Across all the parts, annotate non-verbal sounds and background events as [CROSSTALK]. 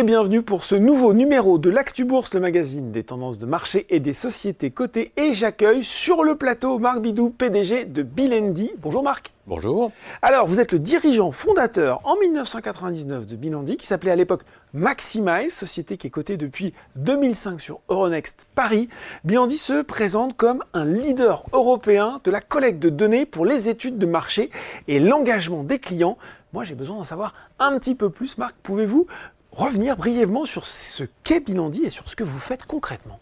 et bienvenue pour ce nouveau numéro de l'Actu Bourse, le magazine des tendances de marché et des sociétés cotées. Et j'accueille sur le plateau Marc Bidou, PDG de Bilendi. Bonjour Marc. Bonjour. Alors, vous êtes le dirigeant fondateur en 1999 de Bilendi, qui s'appelait à l'époque Maximize, société qui est cotée depuis 2005 sur Euronext Paris. Bilendi se présente comme un leader européen de la collecte de données pour les études de marché et l'engagement des clients. Moi, j'ai besoin d'en savoir un petit peu plus. Marc, pouvez-vous revenir brièvement sur ce qu'est Bilendi et sur ce que vous faites concrètement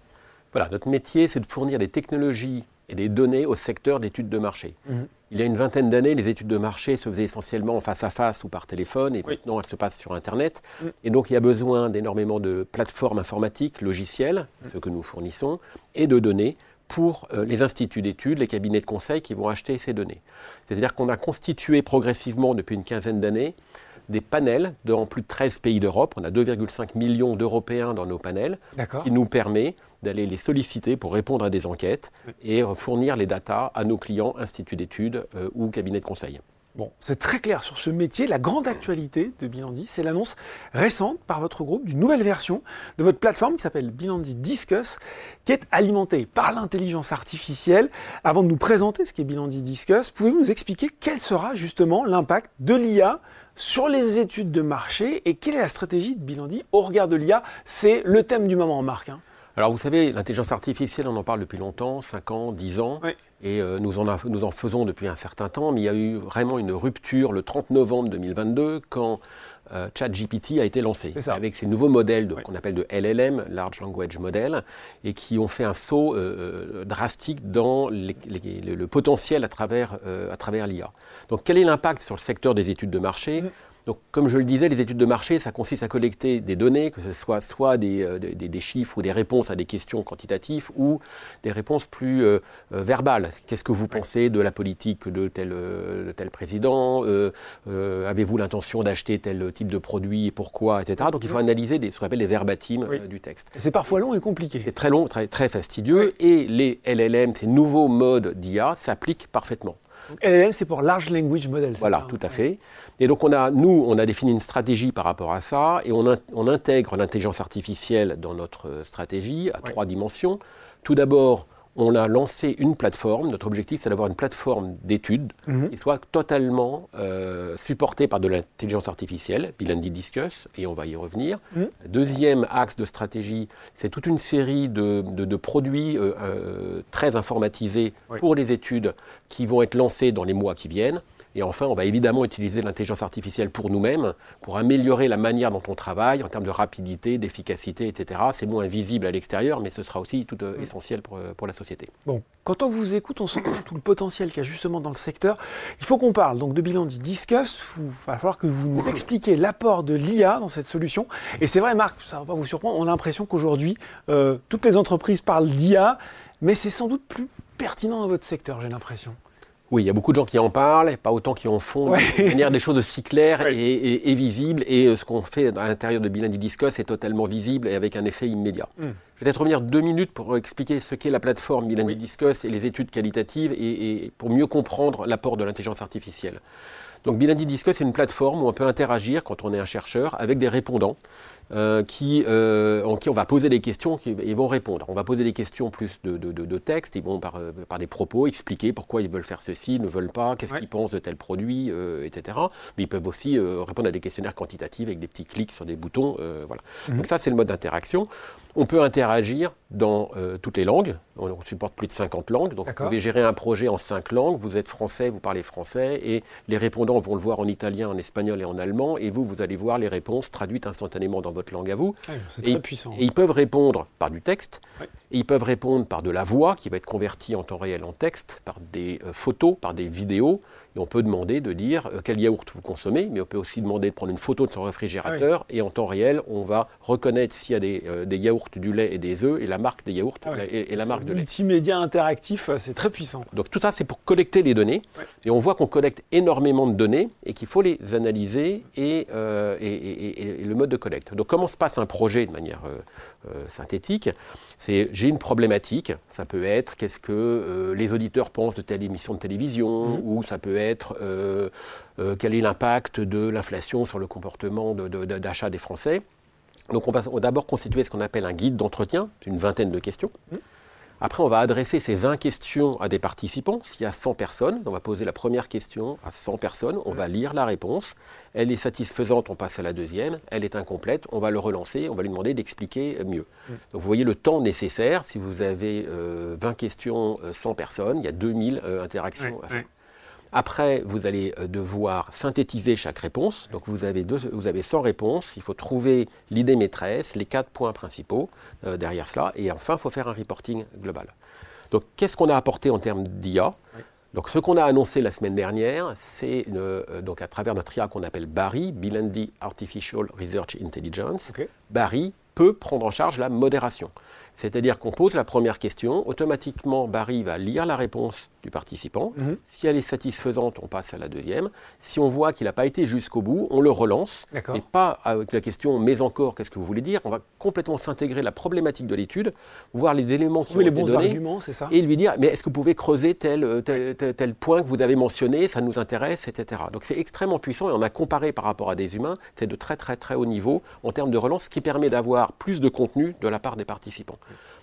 Voilà, notre métier, c'est de fournir des technologies et des données au secteur d'études de marché. Mhm. Il y a une vingtaine d'années, les études de marché se faisaient essentiellement face à face ou par téléphone, et maintenant elles se passent sur Internet. Mhm. Et donc il y a besoin d'énormément de plateformes informatiques, logiciels, mhm. ce que nous fournissons, et de données pour euh, les instituts d'études, les cabinets de conseil qui vont acheter ces données. C'est-à-dire qu'on a constitué progressivement depuis une quinzaine d'années des panels dans plus de 13 pays d'Europe. On a 2,5 millions d'Européens dans nos panels, qui nous permet d'aller les solliciter pour répondre à des enquêtes et fournir les datas à nos clients, instituts d'études euh, ou cabinets de conseil. Bon, c'est très clair sur ce métier. La grande actualité de Bilandi, c'est l'annonce récente par votre groupe d'une nouvelle version de votre plateforme qui s'appelle Bilandi Discuss, qui est alimentée par l'intelligence artificielle. Avant de nous présenter ce qu'est Bilandi Discuss, pouvez-vous nous expliquer quel sera justement l'impact de l'IA sur les études de marché et quelle est la stratégie de Bilandi au regard de l'IA C'est le thème du moment, Marc. Hein. Alors vous savez, l'intelligence artificielle, on en parle depuis longtemps, 5 ans, 10 ans, et euh, nous, en nous en faisons depuis un certain temps, mais il y a eu vraiment une rupture le 30 novembre 2022 quand euh, ChatGPT a été lancé, avec ces nouveaux modèles qu'on appelle de LLM, Large Language Model, et qui ont fait un saut euh, drastique dans le potentiel à travers, à travers l'IA. Donc quel est l'impact sur le secteur des études de marché? Mm. Donc, comme je le disais, les études de marché, ça consiste à collecter des données, que ce soit soit des, euh, des, chiffres ou des réponses à des questions quantitatives ou des réponses plus euh, euh, verbales. Qu'est-ce que vous pensez de la politique de tel, tel président Avez-vous l'intention d'acheter tel type de produit et pourquoi, etc. Donc, il faut analyser des, ce qu'on appelle les verbatims du texte. C'est parfois long et compliqué. C'est très long, très, très fastidieux. Et les LLM, ces nouveaux modes d'IA, s'appliquent parfaitement. LLM, c'est pour Large Language Model. Voilà, tout à fait. Et donc, on a, nous, on a défini une stratégie par rapport à ça, et on, on intègre l'intelligence artificielle dans notre stratégie à trois dimensions. Tout d'abord, on a lancé une plateforme. Notre objectif, c'est d'avoir une plateforme d'études mhm. qui soit totalement euh, supportée par de l'intelligence artificielle, Bilandi Discuss, et on va y revenir. Mhm. Deuxième axe de stratégie, c'est toute une série de, produits euh, euh, très informatisés pour les études qui vont être lancés dans les mois qui viennent. Et enfin, on va évidemment utiliser l'intelligence artificielle pour nous-mêmes, pour améliorer la manière dont on travaille en termes de rapidité, d'efficacité, etc. C'est moins visible à l'extérieur, mais ce sera aussi tout euh, essentiel pour, euh, pour, la société. Bon, quand on vous écoute, on sent [COUGHS] tout le potentiel qu'il y a justement dans le secteur. Il faut qu'on parle donc de bilan dit Discuss. Il va falloir que vous nous expliquiez l'apport de l'IA dans cette solution. Et c'est vrai, Marc, ça ne va pas vous surprendre, on a l'impression qu'aujourd'hui, euh, toutes les entreprises parlent d'IA, mais c'est sans doute plus pertinent dans votre secteur, j'ai l'impression. Oui, il y a beaucoup de gens qui en parlent, pas autant qui en font, de manière des choses aussi claires et, visibles. Et euh, ce qu'on fait à l'intérieur de Bilan Discuss est totalement visible et avec un effet immédiat. Hmm. Je vais peut-être revenir deux minutes pour expliquer ce qu'est la plateforme Bilan Discuss et les études qualitatives et pour mieux comprendre l'apport de l'intelligence artificielle. Donc Bilandi Discuss, c'est une plateforme où on peut interagir quand on est un chercheur avec des répondants euh, qui, euh, en qui on va poser des questions qui, ils vont répondre. On va poser des questions plus de, de, de, texte, ils vont par, euh, par, des propos expliquer pourquoi ils veulent faire ceci, ils ne veulent pas, qu'est-ce qu'ils pensent de tel produit, etc. Mais ils peuvent aussi répondre à des questionnaires quantitatifs avec des petits clics sur des boutons. voilà. Mhm. Donc ça, c'est le mode d'interaction. On peut interagir dans toutes les langues. On, supporte plus de 50 langues. Donc vous pouvez gérer un projet en 5 langues. Vous êtes français, vous parlez français. Et les répondants vont le voir en italien, en espagnol et en allemand. Et vous, vous allez voir les réponses traduites instantanément dans votre langue à vous. Ah c'est très puissant. Et ils peuvent répondre par du texte. Et ils peuvent répondre par de la voix qui va être convertie en temps réel en texte, par des euh, photos, par des vidéos. Et on peut demander de dire euh, quel yaourt vous consommez, mais on peut aussi demander de prendre une photo de son réfrigérateur. Ah et en temps réel, on va reconnaître s'il y a des, euh, des, yaourts, du lait et des œufs, et la marque des yaourts ah et, la marque de lait. Multimédia interactif, c'est très puissant. Donc tout ça, c'est pour collecter les données. Et on voit qu'on collecte énormément de données et qu'il faut les analyser et, et, le mode de collecte. Donc comment se passe un projet de manière synthétique C'est j'ai une problématique. Ça peut être qu'est-ce que euh, les auditeurs pensent de telle émission de télévision, mhm. ou ça peut être euh, euh, quel est l'impact de l'inflation sur le comportement d'achat des Français. Donc on va d'abord constituer ce qu'on appelle un guide d'entretien, une vingtaine de questions. Mmh. Après, on va adresser ces 20 questions à des participants. S'il y a 100 personnes, on va poser la première question à 100 personnes, on va lire la réponse. Elle est satisfaisante, on passe à la deuxième. Elle est incomplète, on va le relancer, on va lui demander d'expliquer mieux. Mm. Donc vous voyez le temps nécessaire. Si vous avez 20 euh, questions, 100 euh, personnes, il y a 2000 euh, interactions à faire. Après, vous allez euh, devoir synthétiser chaque réponse. Donc vous avez, vous avez 100 réponses. Il faut trouver l'idée maîtresse, les quatre points principaux euh, derrière cela. Et enfin, il faut faire un reporting global. Donc qu'est-ce qu'on a apporté en termes d'IA Donc ce qu'on a annoncé la semaine dernière, c'est euh, donc à travers notre IA qu'on appelle Barry, Bilendi Artificial Research Intelligence. Barry peut prendre en charge la modération. C'est-à-dire qu'on pose la première question, automatiquement Barry va lire la réponse du participant. Mhm. Si elle est satisfaisante, on passe à la deuxième. Si on voit qu'il n'a pas été jusqu'au bout, on le relance. Et pas avec la question mais encore, qu'est-ce que vous voulez dire? On va complètement s'intégrer la problématique de l'étude, voir les éléments qui oui, ont les été bons donnés, arguments, c'est ça et lui dire mais est-ce que vous pouvez creuser tel, tel, tel, point que vous avez mentionné, ça nous intéresse, etc. Donc c'est extrêmement puissant et on a comparé par rapport à des humains, c'est de très très très haut niveau en termes de relance, ce qui permet d'avoir plus de contenu de la part des participants.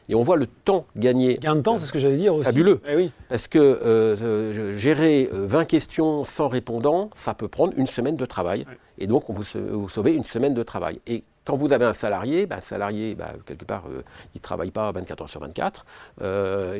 Et on voit le temps gagné. Gain de temps, c'est ce que j'allais dire aussi. Fabuleux. Eh oui. Parce que euh, gérer 20 euh, questions sans répondant, ça peut prendre une semaine de travail. Et donc, on vous, vous sauvez une semaine de travail. Et quand vous avez un salarié, bah, salarié, bah, quelque part, euh, il ne travaille pas 24 heures sur 24,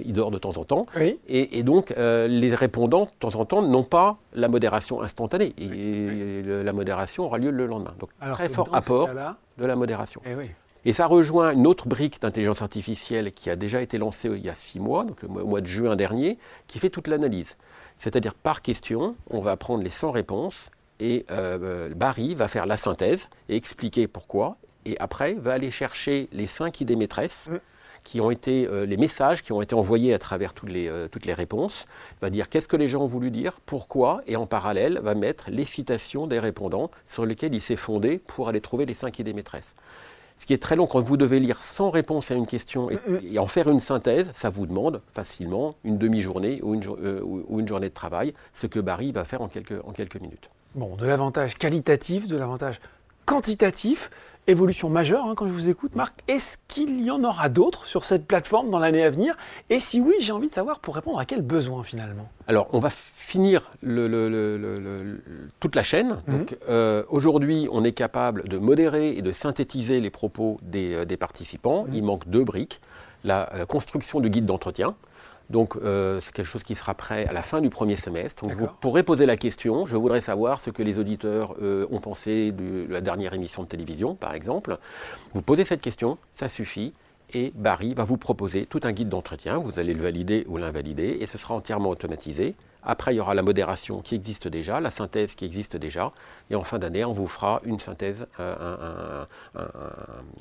il dort de temps en temps. Oui. Et, donc, les répondants, de temps en temps, n'ont pas la modération instantanée. Et, la modération aura lieu le lendemain. Donc, très fort apport de la modération. Eh oui. Et ça rejoint une autre brique d'intelligence artificielle qui a déjà été lancée il y a six mois, donc le mois de juin dernier, qui fait toute l'analyse. C'est-à-dire par question, on va prendre les 100 réponses et euh, Barry va faire la synthèse et expliquer pourquoi. Et après, va aller chercher les 5 idées maîtresses. Mm. qui ont été euh, les messages qui ont été envoyés à travers toutes les, euh, toutes les réponses, va dire qu'est-ce que les gens ont voulu dire, pourquoi, et en parallèle va mettre les citations des répondants sur lesquelles il s'est fondé pour aller trouver les cinq idées maîtresses. Ce qui est très long quand vous devez lire sans réponse à une question et, en faire une synthèse, ça vous demande facilement une demi-journée ou, euh, ou, une journée de travail, ce que Barry va faire en quelques, en quelques minutes. Bon, de l'avantage qualitatif, de l'avantage quantitatif évolution majeure hein, quand je vous écoute, Marc. Est-ce qu'il y en aura d'autres sur cette plateforme dans l'année à venir? Et si oui, j'ai envie de savoir pour répondre à quels besoins finalement? Alors, on va finir toute la chaîne. Mhm. Euh, aujourd'hui, on est capable de modérer et de synthétiser les propos des, euh, participants. Mhm. Il manque deux briques. La, la construction du guide d'entretien. Donc euh, c'est quelque chose qui sera prêt à la fin du premier semestre. vous pourrez poser la question, je voudrais savoir ce que les auditeurs euh, ont pensé de la dernière émission de télévision, par exemple. Vous posez cette question, ça suffit, et Barry va vous proposer tout un guide d'entretien, vous allez le valider ou l'invalider, et ce sera entièrement automatisé. Après, il y aura la modération qui existe déjà, la synthèse qui existe déjà, et en fin d'année, on vous fera une synthèse, un,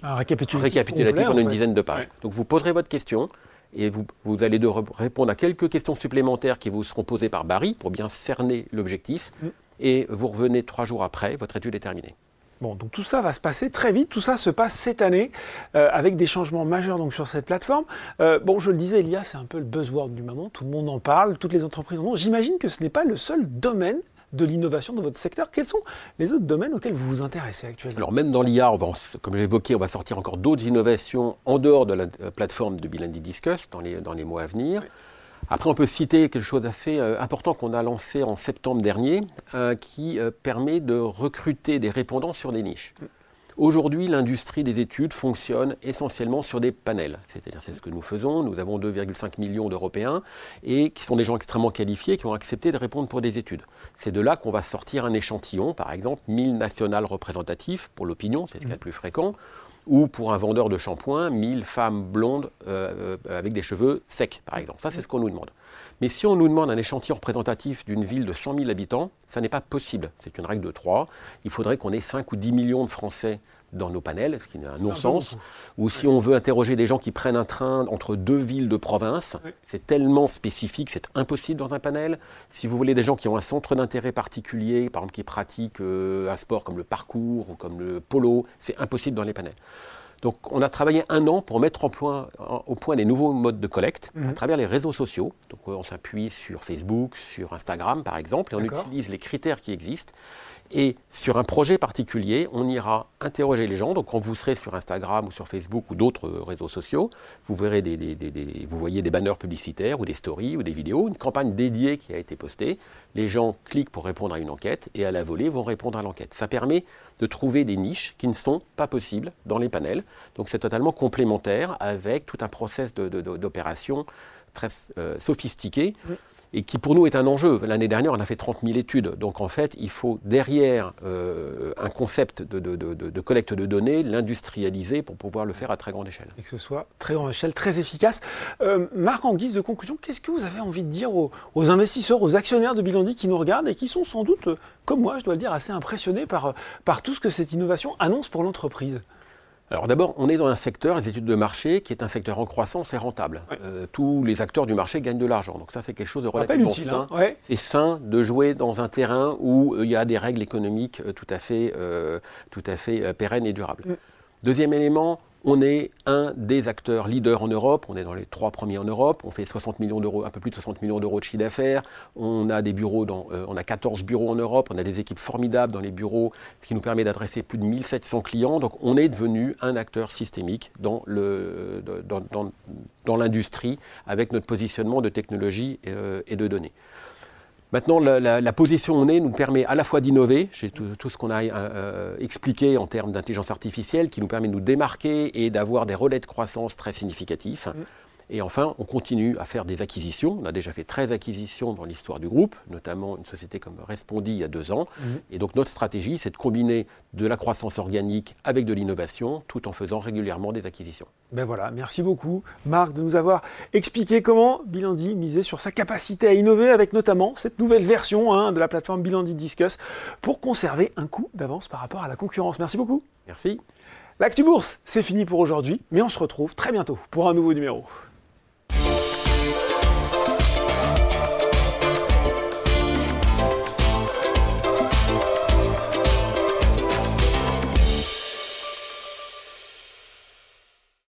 récapitulatif, en, une dizaine de pages. Donc vous poserez votre question, et vous, allez répondre à quelques questions supplémentaires qui vous seront posées par Barry pour bien cerner l'objectif. Mm. Et vous revenez trois jours après, votre étude est terminée. Bon, donc tout ça va se passer très vite, tout ça se passe cette année euh, avec des changements majeurs donc sur cette plateforme. Euh, bon, je le disais, Elia, c'est un peu le buzzword du moment, tout le monde en parle, toutes les entreprises en ont. J'imagine que ce n'est pas le seul domaine de l'innovation dans votre secteur. Quels sont les autres domaines auxquels vous vous intéressez actuellement? Alors même dans l'IA, comme je l'ai évoqué, on va sortir encore d'autres innovations en dehors de la euh, plateforme de Bill Discuss dans les, dans les mois à venir. Après, on peut citer quelque chose d'assez euh, important qu'on a lancé en septembre dernier, euh, qui permet de recruter des répondants sur des niches. Mm. Aujourd'hui, l'industrie des études fonctionne essentiellement sur des panels. C'est-à-dire, c'est ce que nous faisons. Nous avons 2,5 millions d'Européens et qui sont des gens extrêmement qualifiés qui ont accepté de répondre pour des études. C'est de là qu'on va sortir un échantillon, par exemple, 1000 nationales représentatifs pour l'opinion, c'est ce qui est le plus fréquent, ou pour un vendeur de shampoing, 1000 femmes blondes euh, euh, avec des cheveux secs, par exemple. Ça, c'est ce qu'on nous demande. Mais si on nous demande un échantillon représentatif d'une ville de 100 000 habitants, ça n'est pas possible. C'est une règle de 3. Il faudrait qu'on ait 5 ou 10 millions de Français dans nos panels, ce qui est un non-sens. Ou si on veut interroger des gens qui prennent un train entre deux villes de province, c'est tellement spécifique, c'est impossible dans un panel. Si vous voulez des gens qui ont un centre d'intérêt particulier, par exemple qui pratiquent euh, un sport comme le parcours ou comme le polo, c'est impossible dans les panels. Donc on a travaillé un an pour mettre au point, au point des nouveaux modes de collecte à mhm. travers les réseaux sociaux. Donc on s'appuie sur Facebook, sur Instagram par exemple, et on utilise les critères qui existent. Et sur un projet particulier, on ira interroger les gens. Donc, quand vous serez sur Instagram ou sur Facebook ou d'autres réseaux sociaux, vous verrez des, vous voyez des banners publicitaires ou des stories ou des vidéos, une campagne dédiée qui a été postée. Les gens cliquent pour répondre à une enquête et à la volée vont répondre à l'enquête. Ça permet de trouver des niches qui ne sont pas possibles dans les panels. Donc, c'est totalement complémentaire avec tout un process d'opération très euh, sophistiqué et qui pour nous est un enjeu. L'année dernière, on a fait 30 000 études. Donc en fait, il faut derrière euh, un concept de, collecte de données, l'industrialiser pour pouvoir le faire à très grande échelle. Et que ce soit très grande échelle, très efficace. Euh, Marc, en guise de conclusion, qu'est-ce que vous avez envie de dire aux, investisseurs, aux actionnaires de Bilandi qui nous regardent et qui sont sans doute, comme moi, je dois le dire, assez impressionnés par tout ce que cette innovation annonce pour l'entreprise? Alors d'abord, on est dans un secteur, les études de marché, qui est un secteur en croissance et rentable. Euh, tous les acteurs du marché gagnent de l'argent. Donc ça, c'est quelque chose de relativement sain. Hein. C'est sain de jouer dans un terrain où euh, il y a des règles économiques euh, tout à fait, tout à fait pérennes et durables. Mm. Deuxième élément, on est un des acteurs leaders en Europe, on est dans les trois premiers en Europe, on fait 60 millions d'euros, un peu plus de 60 millions d'euros de chiffre d'affaires, on a des bureaux, dans, euh, on a 14 bureaux en Europe, on a des équipes formidables dans les bureaux, ce qui nous permet d'adresser plus de 1700 clients, donc on est devenu un acteur systémique dans, le, dans, l'industrie avec notre positionnement de technologie euh, et de données. Maintenant, la, position où on est nous permet à la fois d'innover, j'ai tout, ce qu'on a euh, expliqué en termes d'intelligence artificielle, qui nous permet de nous démarquer et d'avoir des relais de croissance très significatifs. Mm. Et enfin, on continue à faire des acquisitions. On a déjà fait 13 acquisitions dans l'histoire du groupe, notamment une société comme Respondi il y a deux ans. Mhm. Et donc notre stratégie, c'est de combiner de la croissance organique avec de l'innovation, tout en faisant régulièrement des acquisitions. Ben voilà, merci beaucoup Marc de nous avoir expliqué comment Bilandi misait sur sa capacité à innover avec notamment cette nouvelle version hein, de la plateforme Bilandi Discuss pour conserver un coup d'avance par rapport à la concurrence. Merci beaucoup. Merci. L'actu bourse, c'est fini pour aujourd'hui, mais on se retrouve très bientôt pour un nouveau numéro.